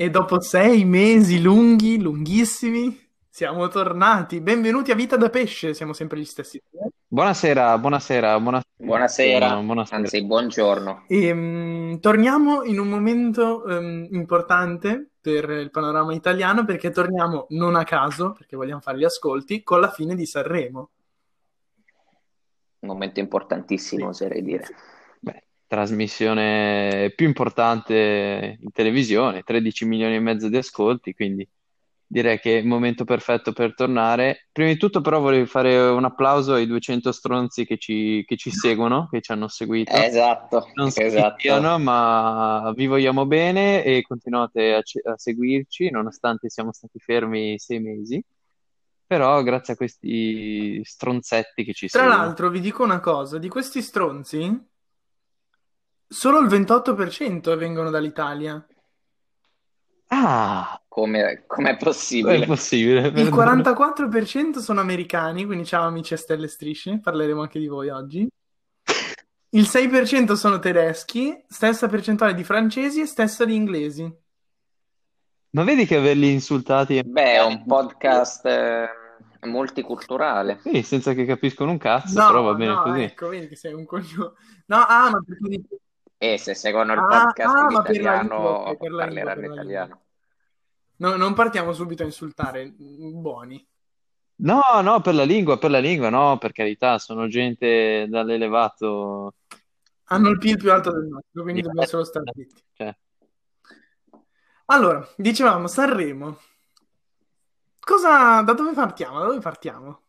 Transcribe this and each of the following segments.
E dopo sei mesi lunghi, lunghissimi, siamo tornati. Benvenuti a Vita da Pesce, siamo sempre gli stessi. Buonasera, buonasera, buonasera. Buonasera, buonasera. anzi buongiorno. E, um, torniamo in un momento um, importante per il panorama italiano perché torniamo non a caso, perché vogliamo fare gli ascolti, con la fine di Sanremo. Un momento importantissimo, sì. oserei dire. Trasmissione più importante in televisione, 13 milioni e mezzo di ascolti, quindi direi che è il momento perfetto per tornare. Prima di tutto però volevo fare un applauso ai 200 stronzi che ci, che ci seguono, che ci hanno seguito. Esatto, non esatto. ma vi vogliamo bene e continuate a, a seguirci nonostante siamo stati fermi sei mesi però grazie a questi stronzetti che ci Tra seguono. l'altro vi dico una cosa, di questi stronzi Solo il 28% vengono dall'Italia. Ah, come è possibile? È possibile. Il 44% sono americani, quindi ciao amici a stelle strisce, parleremo anche di voi oggi. Il 6% sono tedeschi, stessa percentuale di francesi e stessa di inglesi. Ma vedi che averli insultati... Beh, è un podcast eh, multiculturale. Sì, senza che capiscono un cazzo, no, però va bene no, così. ecco, vedi che sei un coglione. No, ah, ma perché e se seguono il ah, podcast ah, in italiano lingua, per parleranno lingua, italiano. No, non partiamo subito a insultare, buoni. No, no, per la lingua, per la lingua, no, per carità, sono gente dall'elevato... Hanno il PIL più alto del nostro, quindi dobbiamo solo stare zitti. Cioè. Allora, dicevamo Sanremo. Cosa, da dove partiamo? Da dove partiamo?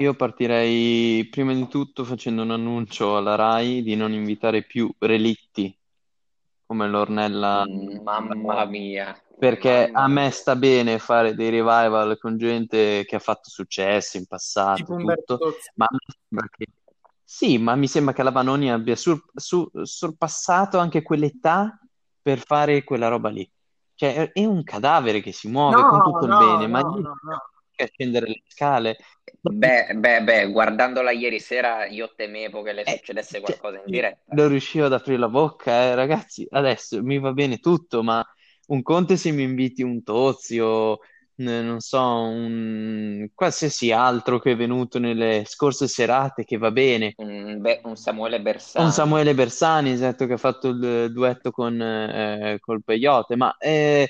Io partirei prima di tutto facendo un annuncio alla Rai di non invitare più relitti come l'Ornella. Mm, mamma mia. Perché mamma a me sta bene fare dei revival con gente che ha fatto successo in passato, tipo tutto, ma che... Sì, ma mi sembra che la Vanoni abbia sur... Su... sorpassato anche quell'età per fare quella roba lì. Cioè, è un cadavere che si muove no, con tutto no, il bene, no, ma no, a scendere le scale. Beh, beh, beh, guardandola ieri sera io temevo che le Eh, succedesse cioè, qualcosa in diretta. non riuscivo ad aprire la bocca, eh, ragazzi. Adesso mi va bene tutto, ma un conto è se mi inviti un Tozio, non so, un qualsiasi altro che è venuto nelle scorse serate, che va bene. Un, Be- un Samuele Bersani. Un Samuele Bersani, esatto, che ha fatto il duetto con eh, col Peyote, ma eh,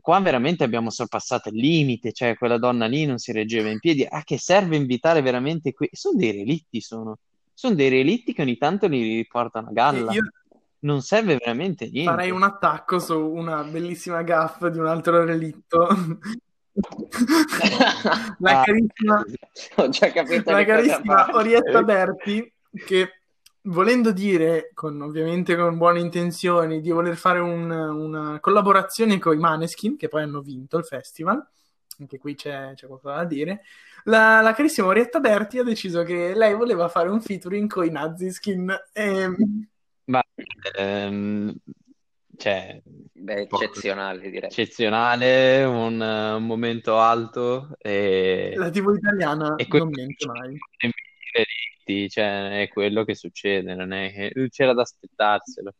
qua veramente abbiamo sorpassato il limite, cioè quella donna lì non si reggeva in piedi. A che serve invitare veramente qui? Sono dei relitti, sono. Sono dei relitti che ogni tanto li riportano a galla. Io Non serve veramente niente. farei un attacco su una bellissima gaff di un altro relitto. La Ah, carissima, Ho già capito la carissima. Orietta Berti, che volendo dire, con, ovviamente con buone intenzioni, di voler fare un- una collaborazione con i Maneskin, che poi hanno vinto il festival, anche qui c'è, c'è qualcosa da dire, la, la carissima Orietta Berti ha deciso che lei voleva fare un featuring con i Naziskin. E, Ma ehm, cioè, Beh, eccezionale direi. eccezionale, un, un momento alto e, la TV italiana e non mente mai. succede nei relitti, cioè è quello che succede, non è che c'era da aspettarselo.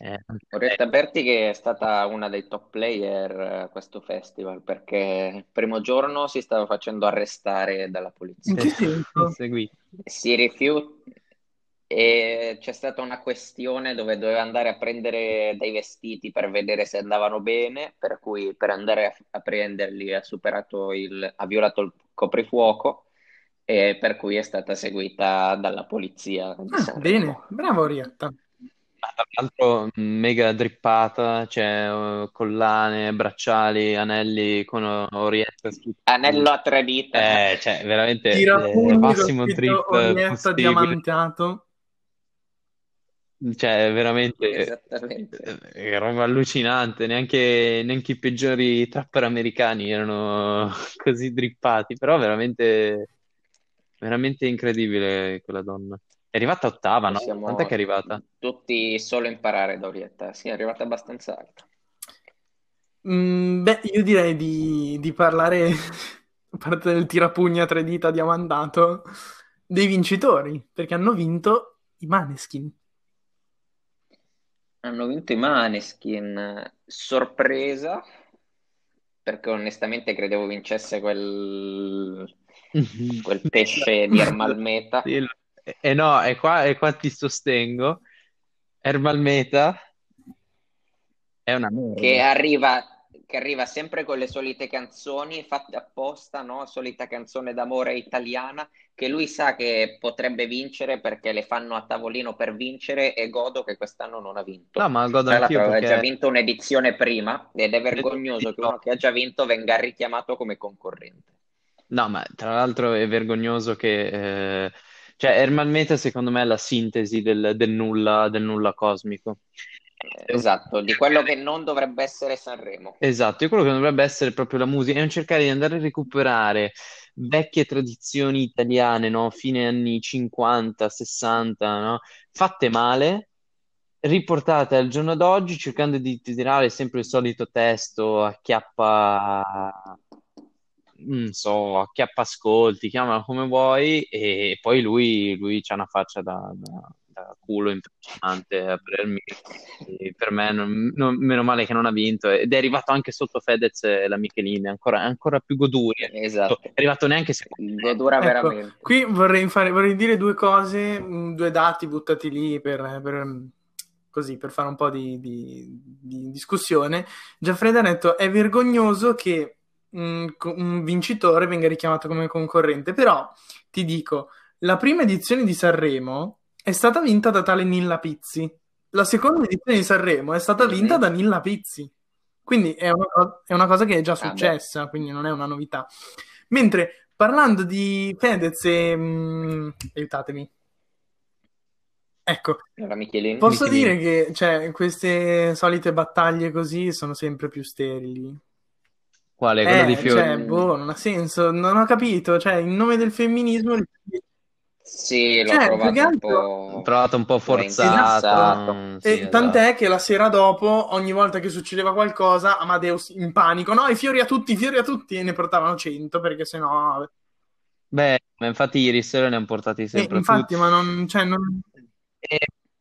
Eh, Orietta Berti che è stata una dei top player a questo festival perché il primo giorno si stava facendo arrestare dalla polizia. Si rifiuta e c'è stata una questione dove doveva andare a prendere dei vestiti per vedere se andavano bene, per cui per andare a, a prenderli ha superato il, ha violato il coprifuoco e per cui è stata seguita dalla polizia di Ah, Sanremo. bene, bravo Orietta. Ma Tra l'altro mega drippata, cioè eh, collane, bracciali, anelli con Orietta su Anello a tre dita. Eh, cioè veramente Tira eh, pugni con massimo scritto trip eh, Orietta possibile. diamantato. Cioè veramente Esattamente. eh, è roba allucinante, neanche, neanche i peggiori trapper americani erano così drippati, però veramente, veramente incredibile quella donna. È arrivata ottava, no? Possiamo Quant'è che è arrivata? tutti solo imparare da Orietta. Sì, è arrivata abbastanza alta. Mm, beh, io direi di, di parlare, a parte del tirapugni a tre dita diamantato, dei vincitori, perché hanno vinto i Maneskin. Hanno vinto i Maneskin, sorpresa, perché onestamente credevo vincesse quel, quel pesce di Ermalmeta. E no, e qua, e qua ti sostengo. Ermalmeta è una merda. che arriva, che arriva sempre con le solite canzoni fatte apposta, no? Solita canzone d'amore italiana, che lui sa che potrebbe vincere perché le fanno a tavolino per vincere e godo che quest'anno non ha vinto. No, ma godo Tra anch'io l'altro aveva già perché... vinto un'edizione prima ed è vergognoso che uno che ha già vinto venga richiamato come concorrente. No, ma tra l'altro è vergognoso che... eh, Cioè, Herman Meta secondo me è la sintesi del, del nulla, del nulla cosmico. È un- Esatto, di quello che non dovrebbe essere Sanremo. Esatto, e quello che dovrebbe essere proprio la musica è un cercare di andare a recuperare vecchie tradizioni italiane, no? Fine anni 50, 60, no? Fatte male, riportate al giorno d'oggi, cercando di tirare sempre il solito testo, acchiappa, non so, acchiappa ascolti, chiamala come vuoi, e poi lui, lui c'ha una faccia da, da- da culo impressionante a parer mio. E per me, non- non- meno male che non ha vinto, ed è arrivato anche sotto Fedez e la Michelin, ancora, ancora più goduria. Esatto, È arrivato neanche secondo me. godura Ecco, veramente. qui vorrei fare, vorrei dire due cose, mh, due dati buttati lì per, per, mh, così, per fare un po' di, di- di discussione. Gianfredo ha detto è vergognoso che un vincitore venga richiamato come concorrente, però ti dico, la prima edizione di Sanremo è stata vinta da tale Nilla Pizzi, la seconda edizione di Sanremo è stata vinta da Nilla Pizzi, quindi è una, è una cosa che è già Ah, successa, quindi non è una novità. Mentre parlando di Fedez e... mh, aiutatemi. Ecco, La Michelin. posso Michelin. dire che cioè, queste solite battaglie così sono sempre più sterili. Quale? Quello di Eh, Fiori? cioè, boh, non ha senso, non ho capito, cioè, in nome del femminismo... Sì, l'ho Cioè, trovato un po', trovato un po' forzato. insensato. mm, E Sì, tant'è esatto. che la sera dopo, ogni volta che succedeva qualcosa, Amadeus in panico, no, i fiori a tutti, i fiori a tutti, e ne portavano 100, perché sennò... Beh, ma infatti ieri sera ne hanno portati Eh, sempre infatti, tutti. ma non... Cioè, non... È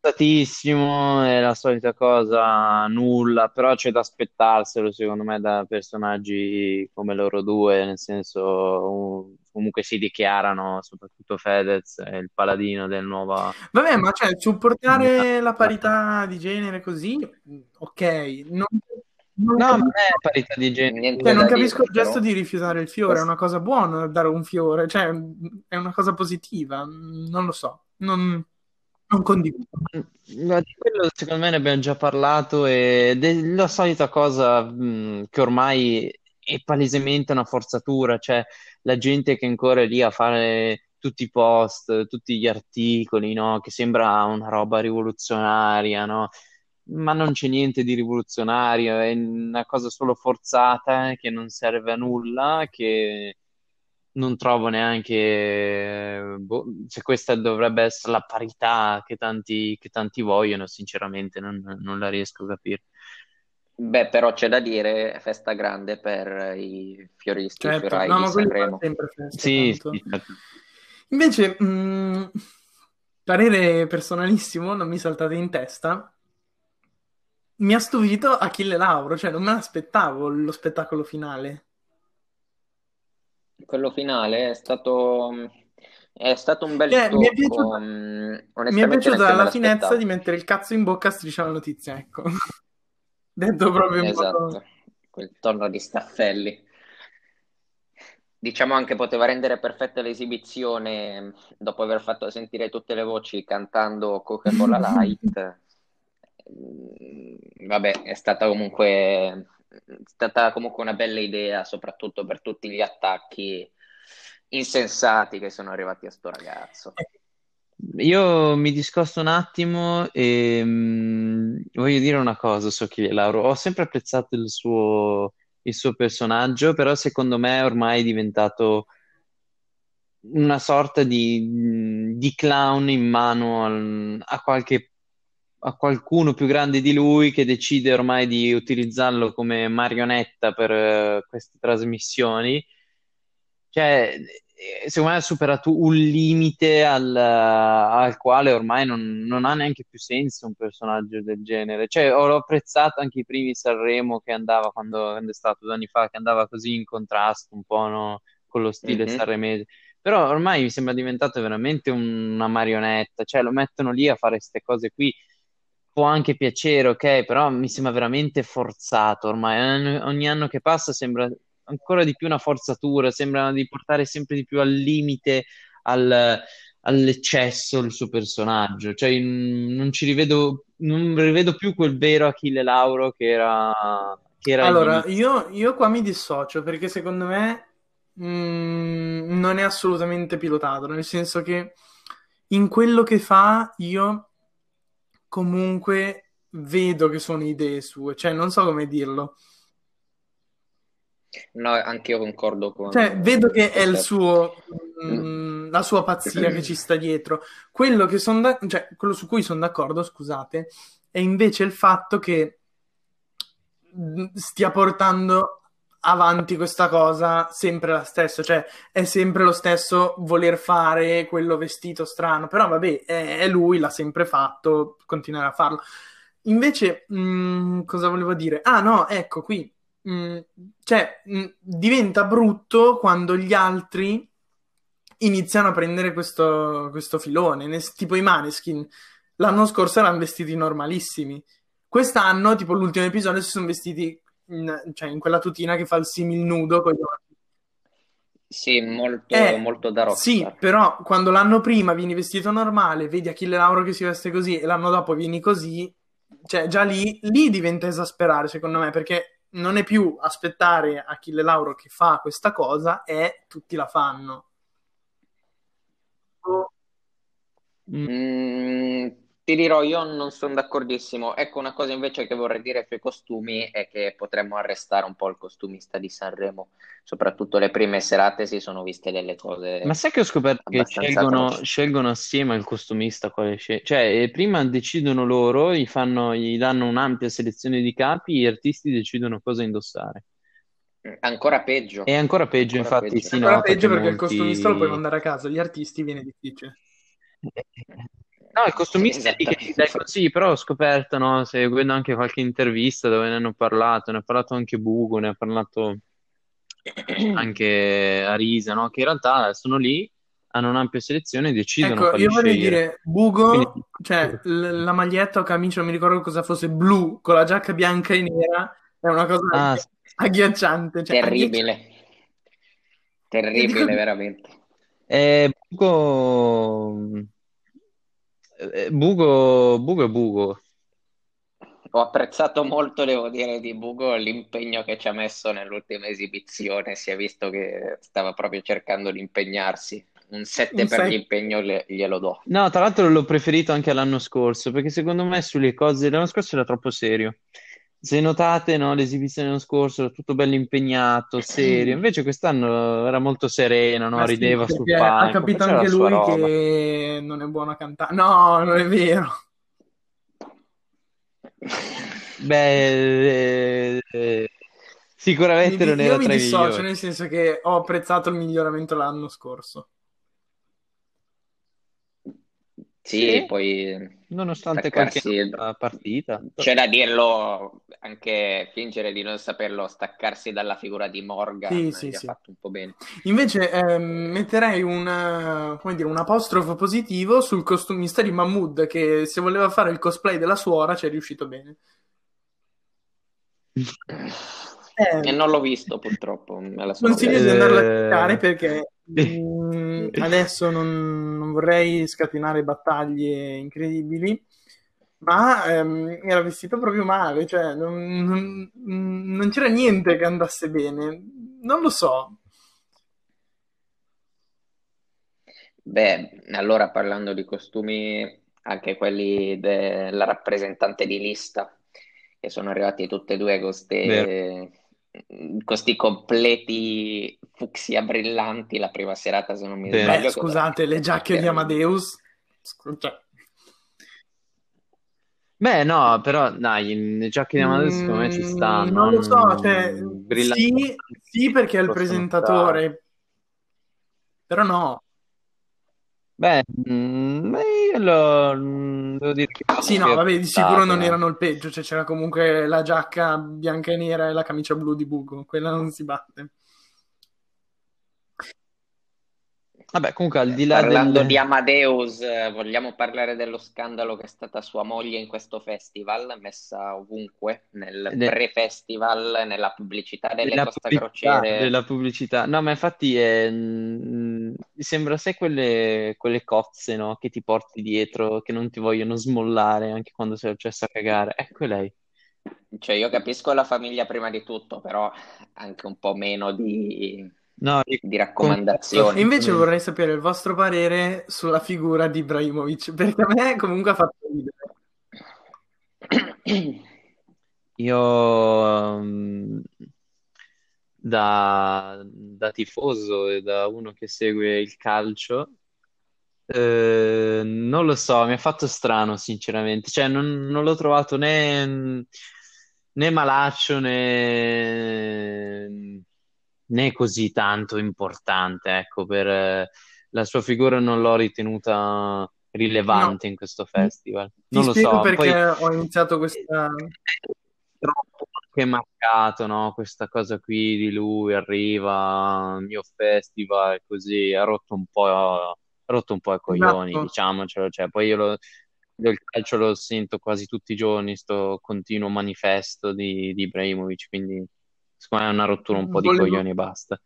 tantissimo, è la solita cosa, nulla, però c'è da aspettarselo, secondo me, da personaggi come loro due, nel senso, un- comunque si dichiarano, soprattutto Fedez, è il paladino del nuovo... Vabbè, ma cioè, supportare la parità di genere così, ok, non, non No, ma non capisco, è parità di genere. Cioè, non capisco dire, il gesto però. di rifiutare il fiore, è una cosa buona dare un fiore, cioè, è una cosa positiva, non lo so, non, non condivido. Ma di quello secondo me ne abbiamo già parlato ed è la solita cosa mh, che ormai è palesemente una forzatura, cioè la gente che ancora è lì a fare tutti i post, tutti gli articoli, no? Che sembra una roba rivoluzionaria, no? Ma non c'è niente di rivoluzionario, è una cosa solo forzata che non serve a nulla, che non trovo neanche boh, se questa dovrebbe essere la parità che tanti, che tanti vogliono, sinceramente non, non la riesco a capire. Beh, però c'è da dire, festa grande per i fioristi, i Certo, fiorai no, di ma quelli fanno Sanremo. sempre festa, Sì, sì, certo. Invece, mh, parere personalissimo, non mi saltate in testa, mi ha stupito Achille Lauro, cioè non me l'aspettavo lo spettacolo finale. Quello finale è stato, è stato un bel Cioè, mi è tocco. piaciuta, mm, mi è Onestamente piaciuta me la finezza di mettere il cazzo in bocca a strisciare la notizia, ecco. Detto proprio in modo... Esatto, quel tono di Staffelli. Diciamo anche poteva rendere perfetta l'esibizione dopo aver fatto sentire tutte le voci cantando Coca-Cola Light. Mm, Vabbè, è stata comunque, stata comunque una bella idea, soprattutto per tutti gli attacchi insensati che sono arrivati a sto ragazzo. Io mi discosto un attimo e mh, voglio dire una cosa su Achille Lauro. Ho sempre apprezzato il suo, il suo personaggio, però secondo me ormai è diventato una sorta di, di clown in mano al- a qualche, a qualcuno più grande di lui che decide ormai di utilizzarlo come marionetta per eh, queste trasmissioni. Cioè, eh, secondo me ha superato un limite al, al quale ormai non, non, ha neanche più senso un personaggio del genere. Cioè, ho apprezzato anche i primi Sanremo che andava quando, quando è stato due anni fa, che andava così in contrasto un po', no? con lo stile mm-hmm. sanremese. Però ormai mi sembra diventato veramente una marionetta, cioè lo mettono lì a fare queste cose qui. Può anche piacere, ok, però mi sembra veramente forzato ormai. Ogni anno che passa sembra ancora di più una forzatura, sembra di portare sempre di più al limite, al, all'eccesso il suo personaggio. Cioè, non ci rivedo, non rivedo più quel vero Achille Lauro che era. Che era allora, io, io, qua mi dissocio perché secondo me mh, mm, non è assolutamente pilotato, nel senso che in quello che fa io comunque vedo che sono idee sue, cioè non so come dirlo. No, anche io concordo con... Cioè, vedo che è il suo, mh, mm, la sua pazzia che ci sta dietro. Quello, che son da... cioè, quello su cui sono d'accordo, scusate, è invece il fatto che mm, stia portando avanti questa cosa sempre la stessa, cioè è sempre lo stesso voler fare quello vestito strano, però vabbè, è, è lui, l'ha sempre fatto, continuerà a farlo. Invece, mh, mm, cosa volevo dire? Ah no, ecco qui, mh, mm, cioè mh, mm, diventa brutto quando gli altri iniziano a prendere questo, questo filone, nel, tipo i Maneskin. L'anno scorso erano vestiti normalissimi. Quest'anno, tipo l'ultimo episodio, si sono vestiti in, cioè, in quella tutina che fa il simil nudo con gli occhi. Sì, molto, eh, molto da rockstar. Sì, però quando l'anno prima vieni vestito normale, vedi Achille Lauro che si veste così e l'anno dopo vieni così, cioè già lì, lì diventa esasperare secondo me, perché non è più aspettare Achille Lauro che fa questa cosa, è tutti la fanno. Mm, ti dirò, io non sono d'accordissimo. Ecco, una cosa invece che vorrei dire sui costumi è che potremmo arrestare un po' il costumista di Sanremo. Soprattutto le prime serate si sono viste delle cose. Ma sai che ho scoperto che scelgono, scelgono, assieme il costumista quale scel- Cioè, eh, prima decidono loro, gli, fanno, gli danno un'ampia selezione di capi, gli artisti decidono cosa indossare. Ancora peggio. È ancora peggio, ancora infatti. Peggio. Si ancora peggio perché molti... il costumista lo puoi mandare a casa, gli artisti viene difficile. No, il costumista lì che dai consigli, però ho scoperto, no, seguendo anche qualche intervista dove ne hanno parlato, ne ha parlato anche Bugo, ne ha parlato anche Arisa, no? Che in realtà sono lì, hanno un'ampia selezione e decidono ecco, io vorrei dire, Bugo, Quindi... cioè l- la maglietta o camicia, non mi ricordo cosa fosse, blu, con la giacca bianca e nera, è una cosa ah, agghiacciante. Cioè, Terribile. Agghiacciante. Terribile, dico... veramente. Eh, Bugo Bugo, Bugo è Bugo. Ho apprezzato molto, devo dire, di Bugo l'impegno che ci ha messo nell'ultima esibizione. Si è visto che stava proprio cercando di impegnarsi. Un 7 Un per sei... l'impegno le, glielo do. No, tra l'altro l'ho preferito anche l'anno scorso, perché secondo me sulle cose l'anno scorso era troppo serio. Se notate, no, l'esibizione dell'anno scorso era tutto bello impegnato, serio. Invece quest'anno era molto sereno, no? rideva sì, sul palco. Ha capito anche lui che non è buono a cantare. No, non è vero. Beh, eh, sicuramente mi, non era tra i migliori. Io mi dissocio nel senso che ho apprezzato il miglioramento l'anno scorso. Sì, sì, poi nonostante qualche partita. C'è da dirlo, anche fingere di non saperlo, staccarsi dalla figura di Morgan sì, sì, sì. ha fatto un po' bene. Invece ehm, metterei un, come dire, un apostrofo positivo sul costumista di Mahmood che se voleva fare il cosplay della suora ci è riuscito bene. Eh, e non l'ho visto purtroppo. Consiglio di andarlo a cercare perché Mm, adesso non, non, vorrei scatenare battaglie incredibili, ma ehm, era vestito proprio male, cioè non, non, non, c'era niente che andasse bene. Non lo so. Beh, allora parlando di costumi, anche quelli della rappresentante di lista, che sono arrivati tutte e due con questi completi fucsia brillanti la prima serata se non mi Beh, sbaglio. Scusate, le giacche di Amadeus. Cioè. Beh, no, però dai, le giacche di Amadeus mm, secondo me ci stanno. Non lo so, cioè, sì, sì, perché è il presentatore. Stare. Però no. Beh, mm, io lo, mm, devo dire che Sì, no, vabbè, di sicuro non eh. erano il peggio, cioè c'era comunque la giacca bianca e nera e la camicia blu di Bugo, quella non si batte. Vabbè, comunque al di là Parlando del... di Amadeus, vogliamo parlare dello scandalo che è stata sua moglie in questo festival, messa ovunque, nel de- pre-festival, nella pubblicità delle della Costa pubblicità, Crociere. della pubblicità. No, ma infatti è, mm, sembra sai quelle, quelle cozze, no? Che ti porti dietro, che non ti vogliono smollare anche quando sei accesso a cagare. Ecco lei. Cioè, io capisco la famiglia prima di tutto, però anche un po' meno di, No, di raccomandazioni. E invece assolutamente. vorrei sapere il vostro parere sulla figura di Ibrahimovic, perché a me comunque ha fatto ridere. Io mm, da, da tifoso e da uno che segue il calcio, eh, non lo so, mi ha fatto strano, sinceramente. Cioè, non, non l'ho trovato né, né malaccio né, né così tanto importante, ecco, per eh, la sua figura non l'ho ritenuta No, rilevante in questo festival. ti Non lo so, perché poi ho iniziato questa... troppo anche marcato, no? Questa cosa qui di lui arriva al mio festival, così ha rotto un po', ha rotto un po' i coglioni, Esatto. diciamocelo. Cioè, poi io, lo, il calcio lo sento quasi tutti i giorni, sto continuo manifesto di, di Ibrahimovic, quindi secondo me è una rottura un po' di Volevo... coglioni e basta.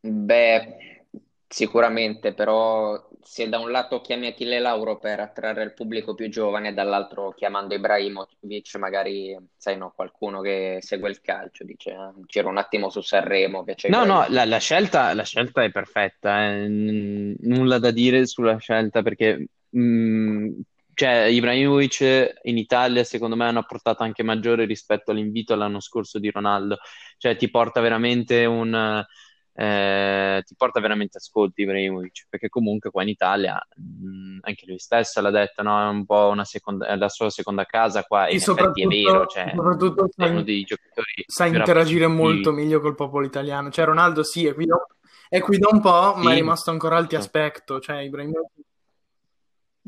Beh, sicuramente, però se da un lato chiami Achille Lauro per attrarre il pubblico più giovane, dall'altro chiamando Ibrahimovic, magari, sai, no, qualcuno che segue il calcio, dice, "Ah, giro un attimo su Sanremo, che c'è No, no, la, la scelta, la scelta è perfetta, eh. N- Nulla da dire sulla scelta perché mm, cioè, Ibrahimovic in Italia secondo me ha una portata anche maggiore rispetto all'invito all'anno scorso di Ronaldo, cioè ti porta veramente un, eh, ti porta veramente ascolti Ibrahimovic perché comunque qua in Italia mm, anche lui stesso l'ha detto, no? È un po' una seconda, è la sua seconda casa qua e in effetti è vero, cioè soprattutto è uno dei giocatori sa interagire molto meglio col popolo italiano. Cioè Ronaldo sì, è qui da, è qui da un po', ma è rimasto ancora alti certo. aspetto. Cioè Ibrahimovic...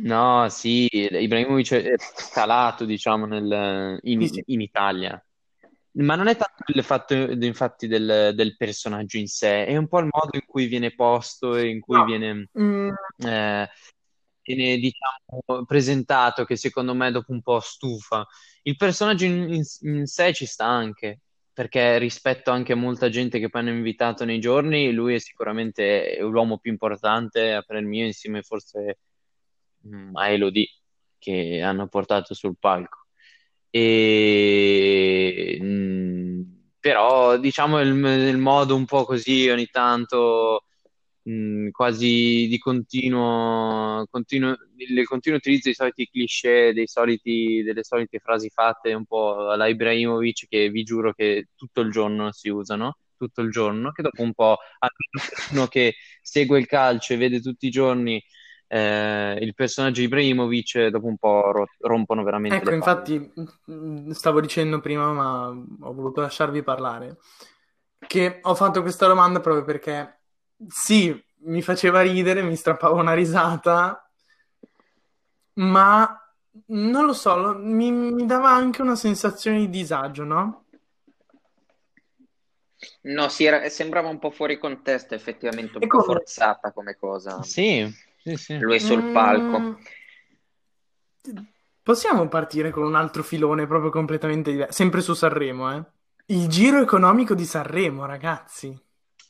No, sì, Ibrahimovic è scalato, diciamo, nel- in, Sì, sì. in Italia. Ma non è tanto il fatto, infatti, del, del personaggio in sé, è un po' il modo in cui viene posto e in cui No. viene, Mm, eh, viene, diciamo, presentato, che secondo me dopo un po' stufa. Il personaggio in, in- in sé ci sta anche, perché rispetto anche a molta gente che poi hanno invitato nei giorni, lui è sicuramente l'uomo più importante a parer mio, insieme forse a Elodie che hanno portato sul palco. E, mm, però diciamo il, il modo un po' così ogni tanto mm, quasi di continuo, continuo, il continuo utilizzo dei soliti cliché, dei soliti, delle solite frasi fatte un po' alla Ibrahimovic che vi giuro che tutto il giorno si usano, tutto il giorno, che dopo un po' uno che segue il calcio e vede tutti i giorni eh, il personaggio di Ibrahimovic dopo un po' ro- rompono veramente Ecco, infatti, mm, stavo dicendo prima, ma ho voluto lasciarvi parlare, che ho fatto questa domanda proprio perché sì, mi faceva ridere, mi strappava una risata, ma non lo so, lo- mi, mi dava anche una sensazione di disagio, no? No, sì, era- sembrava un po' fuori contesto, effettivamente, un E po' come? forzata come cosa. Sì, sì, sì. Lui sul palco. Mm, possiamo partire con un altro filone proprio completamente diverso, sempre su Sanremo, eh? Il giro economico di Sanremo, ragazzi.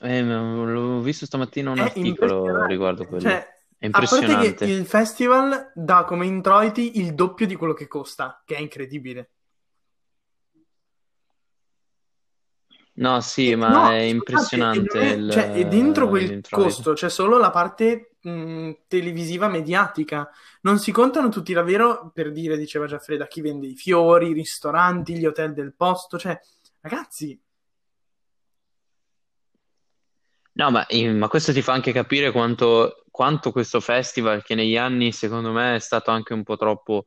Eh, l'ho visto stamattina un È articolo impressionante. riguardo quello. Cioè, È a parte impressionante. che il festival dà come introiti il doppio di quello che costa, che è incredibile. No, sì, E- ma no, è impressionante e, è- il, cioè, dentro quel l'introito. costo c'è solo la parte mh, televisiva mediatica. Non si contano tutti davvero, per dire, diceva Giaffreda, chi vende i fiori, i ristoranti, gli hotel del posto. Cioè, ragazzi, No, ma, ma questo ti fa anche capire quanto, quanto questo festival, che negli anni secondo me è stato anche un po' troppo,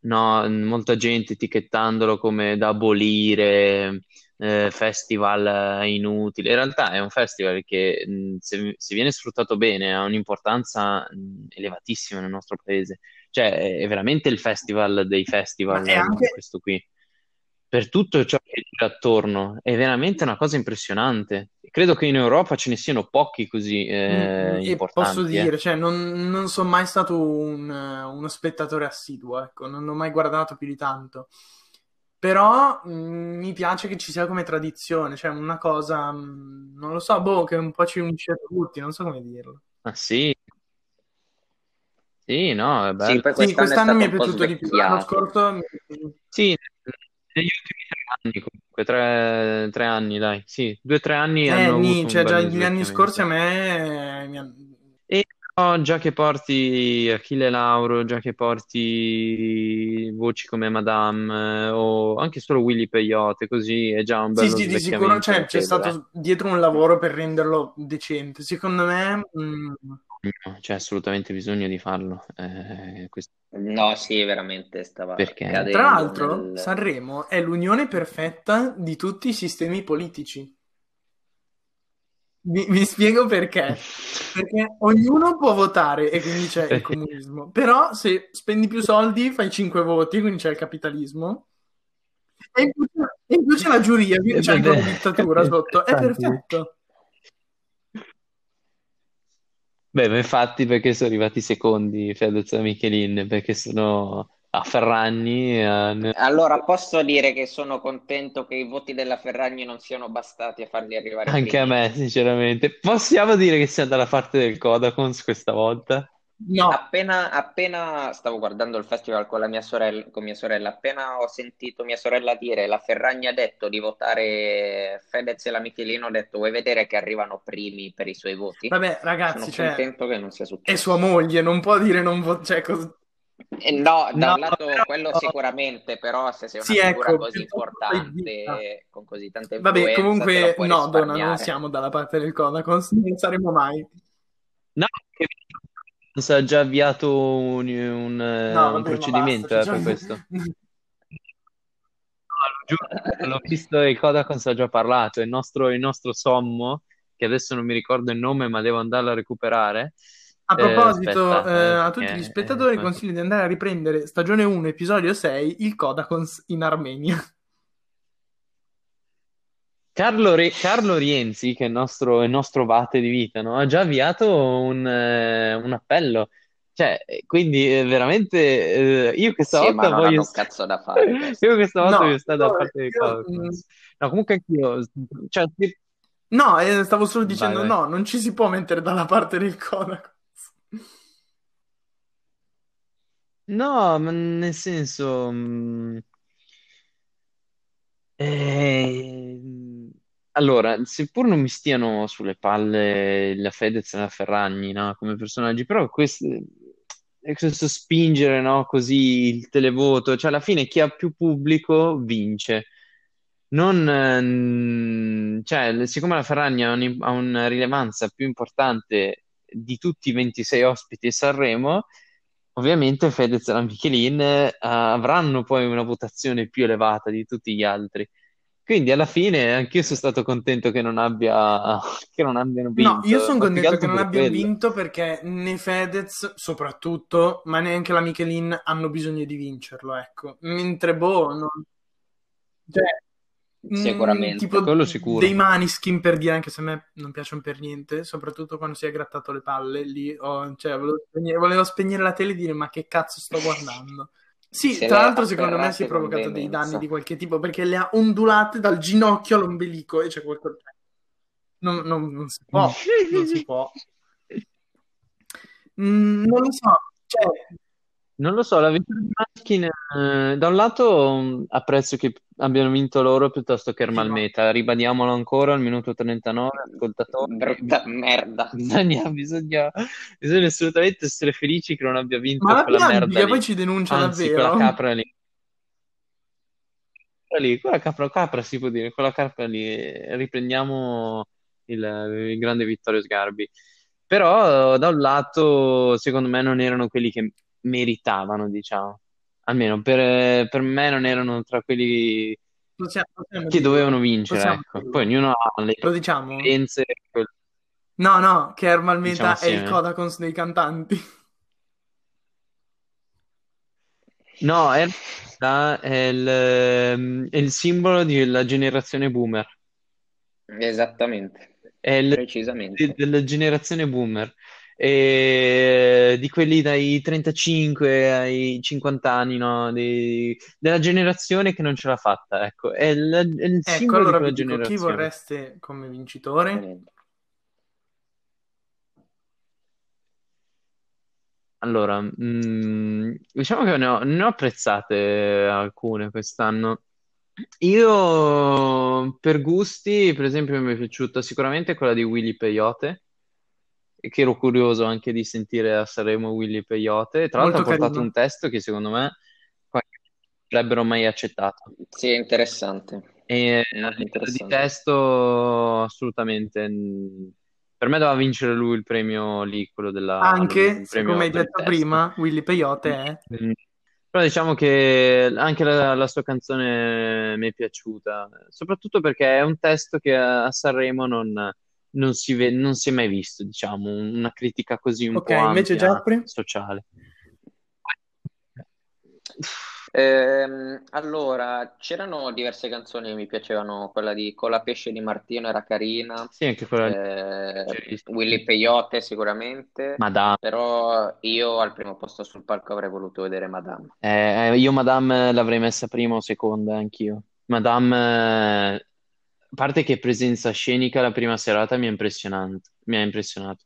no, molta gente etichettandolo come da abolire, eh, festival inutile. In realtà è un festival che mh, se, se viene sfruttato bene ha un'importanza mh, elevatissima nel nostro paese. Cioè, è veramente il festival dei festival, anche... questo qui. Per tutto ciò che gira attorno, è veramente una cosa impressionante. Credo che in Europa ce ne siano pochi così eh, Mm, E importanti, posso eh. dire, cioè, non, non sono mai stato un- uno spettatore assiduo, ecco, non ho mai guardato più di tanto. Però mm, mi piace che ci sia come tradizione, cioè una cosa, mm, non lo so, boh, che un po' ci unisce a tutti, non so come dirlo. Ah sì, sì, no, è Sì, bello. Sì, quest'anno è quest'anno mi è un po' piaciuto di più, l'anno scorso mi è piaciuto. Sì, negli ultimi tre anni comunque, tre, tre anni, dai, sì, due o tre anni Eh, hanno nì, avuto cioè un già gli anni scorsi a me mi E però già che porti Achille Lauro, già che porti voci come Madame, eh, o anche solo Willy Peyote, così è già un Sì, bello sì, di sicuro, svecchiamento cioè c'è notevole. stato dietro un lavoro per renderlo decente. Secondo me, mm, No, C'è assolutamente bisogno di farlo, eh, questo- No, sì, veramente stava perché tra cadendo l'altro nel... Sanremo è l'unione perfetta di tutti i sistemi politici. Vi, vi spiego perché. Perché ognuno può votare e quindi c'è il comunismo. Però se spendi più soldi fai 5 voti, quindi c'è il capitalismo. E in più, in più c'è la giuria, quindi c'è beh, una dittatura sotto. È perfetto. Beh, infatti perché sono arrivati secondi Fedez e Michelin? Perché sono a Ferragni, eh, Allora, posso dire che sono contento che i voti della Ferragni non siano bastati a farli arrivare anche a me, sinceramente. Possiamo dire che siamo dalla parte del Codacons questa volta? No, Appena, appena stavo guardando il festival con la mia sorella, con mia sorella, appena ho sentito mia sorella dire la Ferragni ha detto di votare Fedez e la Michelino, ho detto vuoi vedere che arrivano primi per i suoi voti? vabbè, Sono ragazzi, cioè, contento che non sia è successo. sua moglie, non può dire non votare. Cioè, cos- no, da No, un lato però- quello sicuramente, però se sei una Sì, figura ecco, così importante, con così tanta Vabbè, comunque, no, Donna, non siamo dalla parte del Codacons, non saremo mai. No, che ha già avviato un, un, eh, No, un vabbè, procedimento basta. eh, cioè, per questo. No, l'ho visto il Codacons ha già parlato. Il nostro, il nostro sommo, che adesso non mi ricordo il nome, ma devo andarlo a recuperare. A Eh, proposito, aspetta, eh, eh, a tutti gli eh, spettatori consiglio di andare a riprendere stagione 1, episodio 6, il Codacons in Armenia. Carlo, Re- Carlo Rienzi, che è il nostro, il nostro vate di vita, no? Ha già avviato un, eh, un appello. Cioè, quindi eh, veramente eh, io questa Sì, ma volta non voglio un cazzo da fare io questa volta No, voglio stare no, parte del io, Codacons. No, comunque anch'io, cioè, sì, No, eh, stavo solo vai, dicendo vai. no, non ci si può mettere dalla parte del Codacons. No, ma nel senso, mh, eh, allora, seppur non mi stiano sulle palle la Fedez e la Ferragni, no, come personaggi, però questo, questo spingere, no, così il televoto, cioè alla fine chi ha più pubblico vince. Non, ehm, cioè, siccome la Ferragni ha, un- ha una rilevanza più importante di tutti i 26 ospiti a Sanremo, ovviamente Fedez e la Michelin eh, avranno poi una votazione più elevata di tutti gli altri. Quindi alla fine anch'io sono stato contento che non abbia, che non abbiano No, io vinto, sono contento che non abbiano vinto perché né Fedez, soprattutto, ma neanche la Michelin hanno bisogno di vincerlo, ecco. Mentre boh, non- cioè, Sicuramente. tipo Quello sicuro. dei Maniskin per dire, anche se a me non piacciono per niente, soprattutto quando si è grattato le palle lì, ho- cioè, volevo spegnere, volevo spegnere la tele e dire ma che cazzo sto guardando? Sì, Se tra l'altro secondo me si è provocato dei danni di qualche tipo perché le ha ondulate dal ginocchio all'ombelico e c'è qualcosa... Non, non- non si può, non si può. Mm, non lo so, cioè, Non lo so, la vittoria di Maneskin, eh, da un lato mh, apprezzo che abbiano vinto loro piuttosto che sì, ma Ermalmeta, ribadiamolo ancora al minuto 39, ascoltatori, Brutta merda. bisogna, bisogna, bisogna assolutamente essere felici che non abbia vinto ma la quella merda Bianchi poi lì, ci denuncia anzi quella davvero? capra lì, quella lì, quella capra, capra si può dire, quella capra lì, riprendiamo il, il grande Vittorio Sgarbi. Però da un lato, secondo me, non erano quelli che meritavano, diciamo. Almeno per, per me non erano tra quelli possiamo, possiamo che dovevano vincere, Possiamo ecco. Poi ognuno ha le Lo diciamo? preferenze. quel- No, no, che Ermal Meta Diciamo è il. Kodakons dei cantanti. No, è, è il, è il simbolo della generazione boomer. Esattamente, È il, precisamente. de- della generazione boomer. E di quelli dai 35 ai 50 anni, no? Di- della generazione che non ce l'ha fatta, ecco. È il, è il Ecco, simbolo di allora quella vi dico, chi generazione. vorreste come vincitore? Allora, mm, diciamo che ne ho, ne ho apprezzate alcune quest'anno. Io, per gusti, per esempio, mi è piaciuta sicuramente quella di Willy Peyote, che ero curioso anche di sentire a Sanremo Willy Peyote. Tra l'altro ha portato carino. un testo che secondo me non avrebbero mai accettato. Sì, è interessante, E molto livello di interessante. testo, assolutamente. mm, Per me doveva vincere lui il premio lì, quello della, Anche se, come hai detto testo. prima, Willy Peyote è... Mm. Però diciamo che anche la, la sua canzone mi è piaciuta, soprattutto perché è un testo che a Sanremo non, non si ve- non si è mai visto, diciamo, una critica così un Ok, po' invece ampia, Giappri? sociale. Ehm, allora, c'erano diverse canzoni che mi piacevano, quella di Colapesce di Martino era carina, Sì, anche quella eh. Willy Peyote sicuramente, Madame. però io al primo posto sul palco avrei voluto vedere Madame. Eh, io Madame l'avrei messa prima o seconda, anch'io. Madame, eh, parte che presenza scenica la prima serata mi ha impressionante, mi ha impressionato.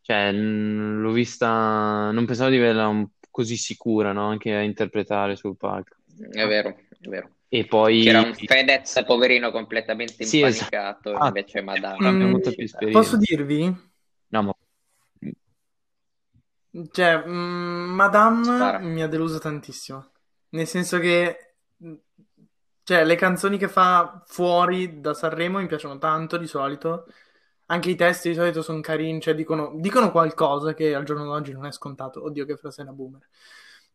Cioè, mh, l'ho vista, non pensavo di vederla un- così sicura, no? Anche a interpretare sul palco. È vero, è vero. E poi, C'era un Fedez poverino completamente sì, esatto. impanicato, Ah, invece mi è Mm, molto più riuscita. posso esperienza. dirvi? No, ma Cioè, mm, Madame Spara. mi ha deluso tantissimo. Nel senso che, cioè, le canzoni che fa fuori da Sanremo mi piacciono tanto di solito. Anche i testi di solito sono carini, cioè dicono, dicono qualcosa che al giorno d'oggi non è scontato. Oddio, che frase da boomer.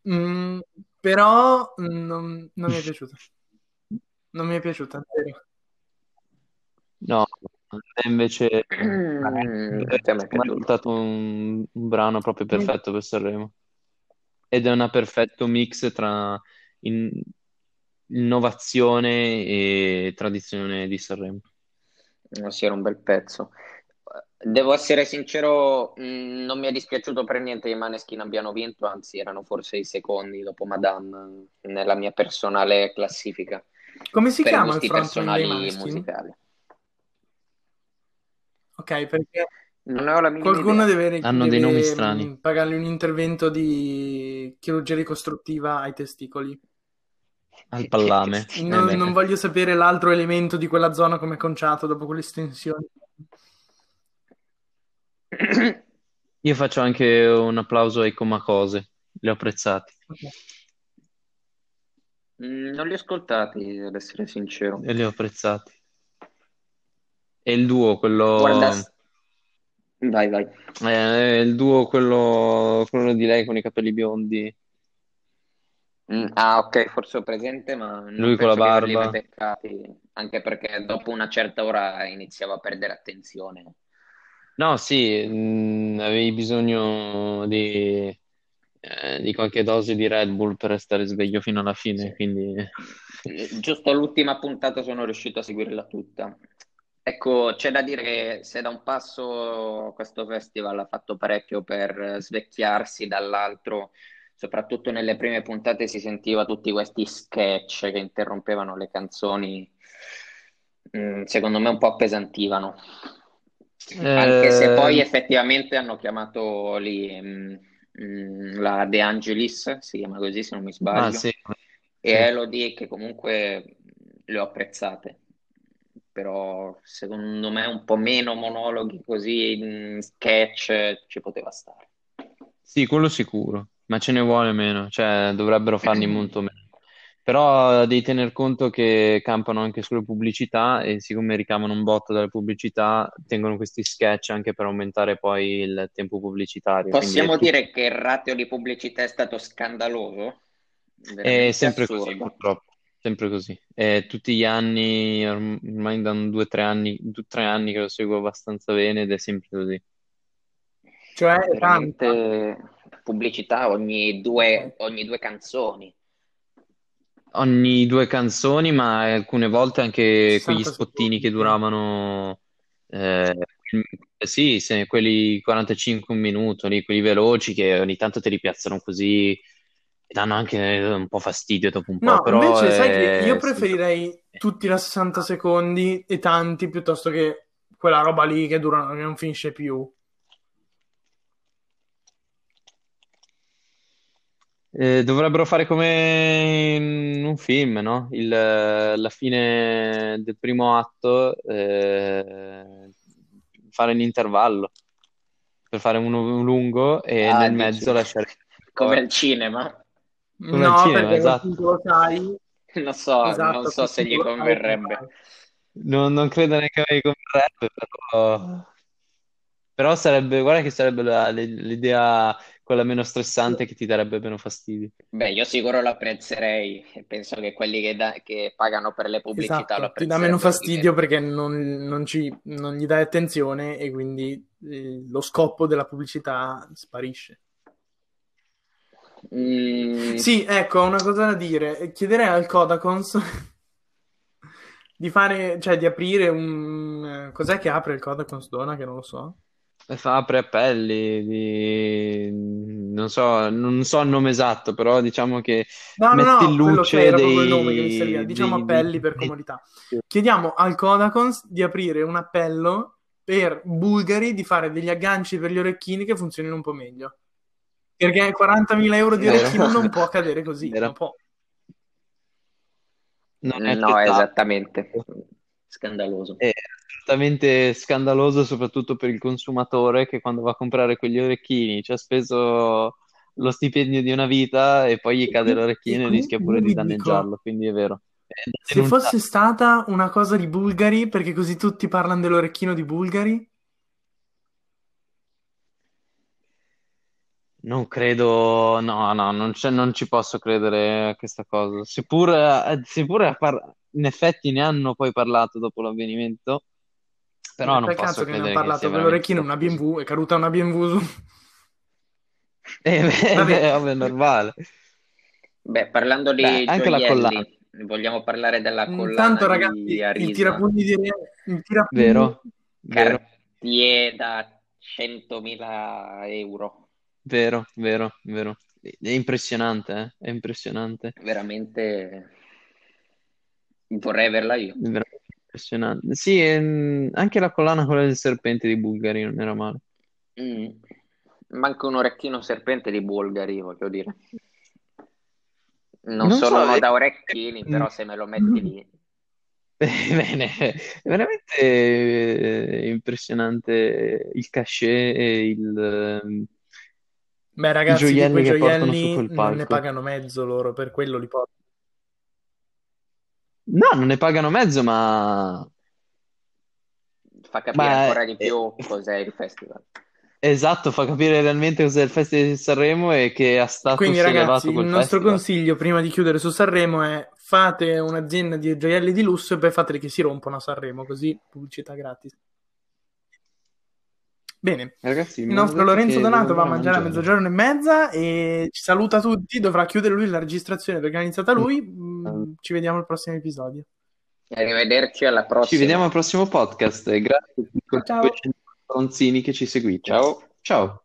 Mm, però non, non mi è piaciuta. Non mi è piaciuta, davvero. no, invece Mm, a te mi è secondo me è piaciuto. risultato un, un brano proprio perfetto per Sanremo. Ed è un perfetto mix tra in- innovazione e tradizione di Sanremo. Eh, Sì, era un bel pezzo. Devo essere sincero, mh, non mi è dispiaciuto per niente che i Maneskin abbiano vinto, anzi erano forse i secondi dopo Madame nella mia personale classifica, Come si per chiama il personali Maneskin? musicali. Ok, perché Non ne ho la minima qualcuno idea. deve, Hanno dei nomi deve, strani. mm, pagargli un intervento di chirurgia ricostruttiva ai testicoli. Al pallame. Eh Non, non voglio sapere l'altro elemento di quella zona come è conciato dopo quelle estensioni. io faccio anche un applauso ai Comacose, li ho apprezzati. Ok. Mm, Non li ho ascoltati, ad essere sincero. E li ho apprezzati. E il duo, quello... Guarda, vai, vai. eh, il duo, quello, quello di lei con i capelli biondi. Mm, Ah, ok, forse ho presente, ma non Lui con la penso barba. beccati, anche perché dopo una certa ora iniziavo a perdere attenzione. No, sì, mh, avevi bisogno di, eh, di qualche dose di Red Bull per restare sveglio fino alla fine, Sì. quindi... Eh, Giusto l'ultima puntata sono riuscito a seguirla tutta. Ecco, c'è da dire che se da un passo questo festival ha fatto parecchio per svecchiarsi, dall'altro, soprattutto nelle prime puntate, si sentiva tutti questi sketch che interrompevano le canzoni, mm, secondo me un po' appesantivano. Anche se poi Eh, effettivamente hanno chiamato lì mm, mm, la De Angelis, si chiama così se non mi ah, sbaglio, sì, e sì. Elodie che comunque le ho apprezzate, però secondo me un po' meno monologhi così, mm, sketch ci poteva stare. Sì, quello sicuro, ma ce ne vuole meno, cioè dovrebbero farne molto meno. Però devi tener conto che campano anche sulle pubblicità e siccome ricavano un botto dalle pubblicità, tengono questi sketch anche per aumentare poi il tempo pubblicitario. Quindi è Possiamo tutto... dire che il ratio di pubblicità è stato scandaloso? È Veramente sempre così, assurdo. purtroppo. sempre così. E tutti gli anni, ormai da due o tre anni, due, tre anni che lo seguo abbastanza bene ed è sempre così. Cioè, Veramente pubblicità ogni due, ogni due canzoni. Ogni due canzoni, ma alcune volte anche 60 quegli spottini che duravano, eh, sì, se- quelli 45 un minuto, lì, quelli veloci che ogni tanto te li piazzano così e danno anche un po' fastidio dopo un po', No, però invece sai che io è sempre... preferirei tutti da 60 secondi e tanti piuttosto che quella roba lì che dura, che non finisce più. Eh, dovrebbero fare come in un film, no? Il, la fine del primo atto, eh, fare un intervallo per fare uno un lungo e Ah, nel dici, mezzo lasciare come al cinema. come al No, cinema, perché esatto. appunto lo sai. Non so, Esatto, non so se gli lo sai, lo converrebbe. Non, non credo neanche a me converrebbe, però, però sarebbe, guarda che sarebbe la- l'idea quella meno stressante che ti darebbe meno fastidio. Beh, io sicuro lo apprezzerei penso che quelli che, da- che pagano per le pubblicità lo Esatto, ti dà meno apprezzerebbero di fastidio perché non, non ci- non gli dai attenzione e quindi eh, lo scopo della pubblicità sparisce. Mm, Sì, ecco, ho una cosa da dire. Chiederei al Kodakons di fare, cioè di aprire un... Cos'è che apre il Kodakons Dona? Che non lo so. E fa apre appelli di... non so, non so il nome esatto, però diciamo che No, no, mette no, in quello luce che era proprio il nome che mi dei, serviva. Diciamo dei, appelli per dei- comodità. Chiediamo al Kodakons di aprire un appello per bulgari di fare degli agganci per gli orecchini che funzionino un po' meglio. Perché 40.000 euro di orecchino non può accadere così, Vero. non può. Non è no, accettabile. esattamente. Scandaloso. È assolutamente scandaloso, soprattutto per il consumatore che quando va a comprare quegli orecchini ci ha speso lo stipendio di una vita e poi gli cade l'orecchino e rischia pure di danneggiarlo, quindi è vero. È da se fosse stata una cosa di bulgari, perché così tutti parlano dell'orecchino di bulgari, Non credo, no, no, non c'è- non ci posso credere a questa cosa. Seppur, eh, seppur par- in effetti ne hanno poi parlato dopo l'avvenimento, però non che posso cazzo che ne che parlato dell'orecchino, una. BMW, è caduta una BMW su... Eh, beh, Vabbè. beh, vabbè, è normale. Beh, parlando Beh, di anche la collana, gioielli, vogliamo parlare della collana Intanto di ragazzi, il Arisma. tirapugni di... Il tirapugni... vero? Vero, Cartier da 100.000 euro. vero, vero, vero. È impressionante, eh? È impressionante. Veramente vorrei averla io. Veramente impressionante. Sì, ehm, anche la collana, quella del serpente di Bulgari, non era male. Mm. Manca un orecchino serpente di Bulgari, voglio dire. Non Non sono so, eh, da orecchini, mm, però se me lo metti lì. Bene, veramente eh, impressionante il cachet e il, ehm, Beh i ragazzi, di gioielli quei che portano su gioielli quel non ne palco. pagano mezzo loro, per quello li portano. No, non ne pagano mezzo, ma, Fa capire ma ancora di più cos'è il festival. esatto, fa capire realmente cos'è il Festival di Sanremo e che a status Quindi ragazzi, il nostro festival. consiglio prima di chiudere su Sanremo è fate un'azienda di gioielli di lusso e poi fateli che si rompono a Sanremo, così pubblicità gratis. Bene, Ragazzi, il nostro Lorenzo Donato va a mangiare a mezzogiorno e mezza e ci saluta tutti, dovrà chiudere lui la registrazione perché ha iniziata lui. Mm, Ci vediamo al prossimo episodio. Arrivederci alla Ci prossima. vediamo al prossimo podcast e grazie Ciao. 200 stronzini che ci seguite. Ciao. Ciao.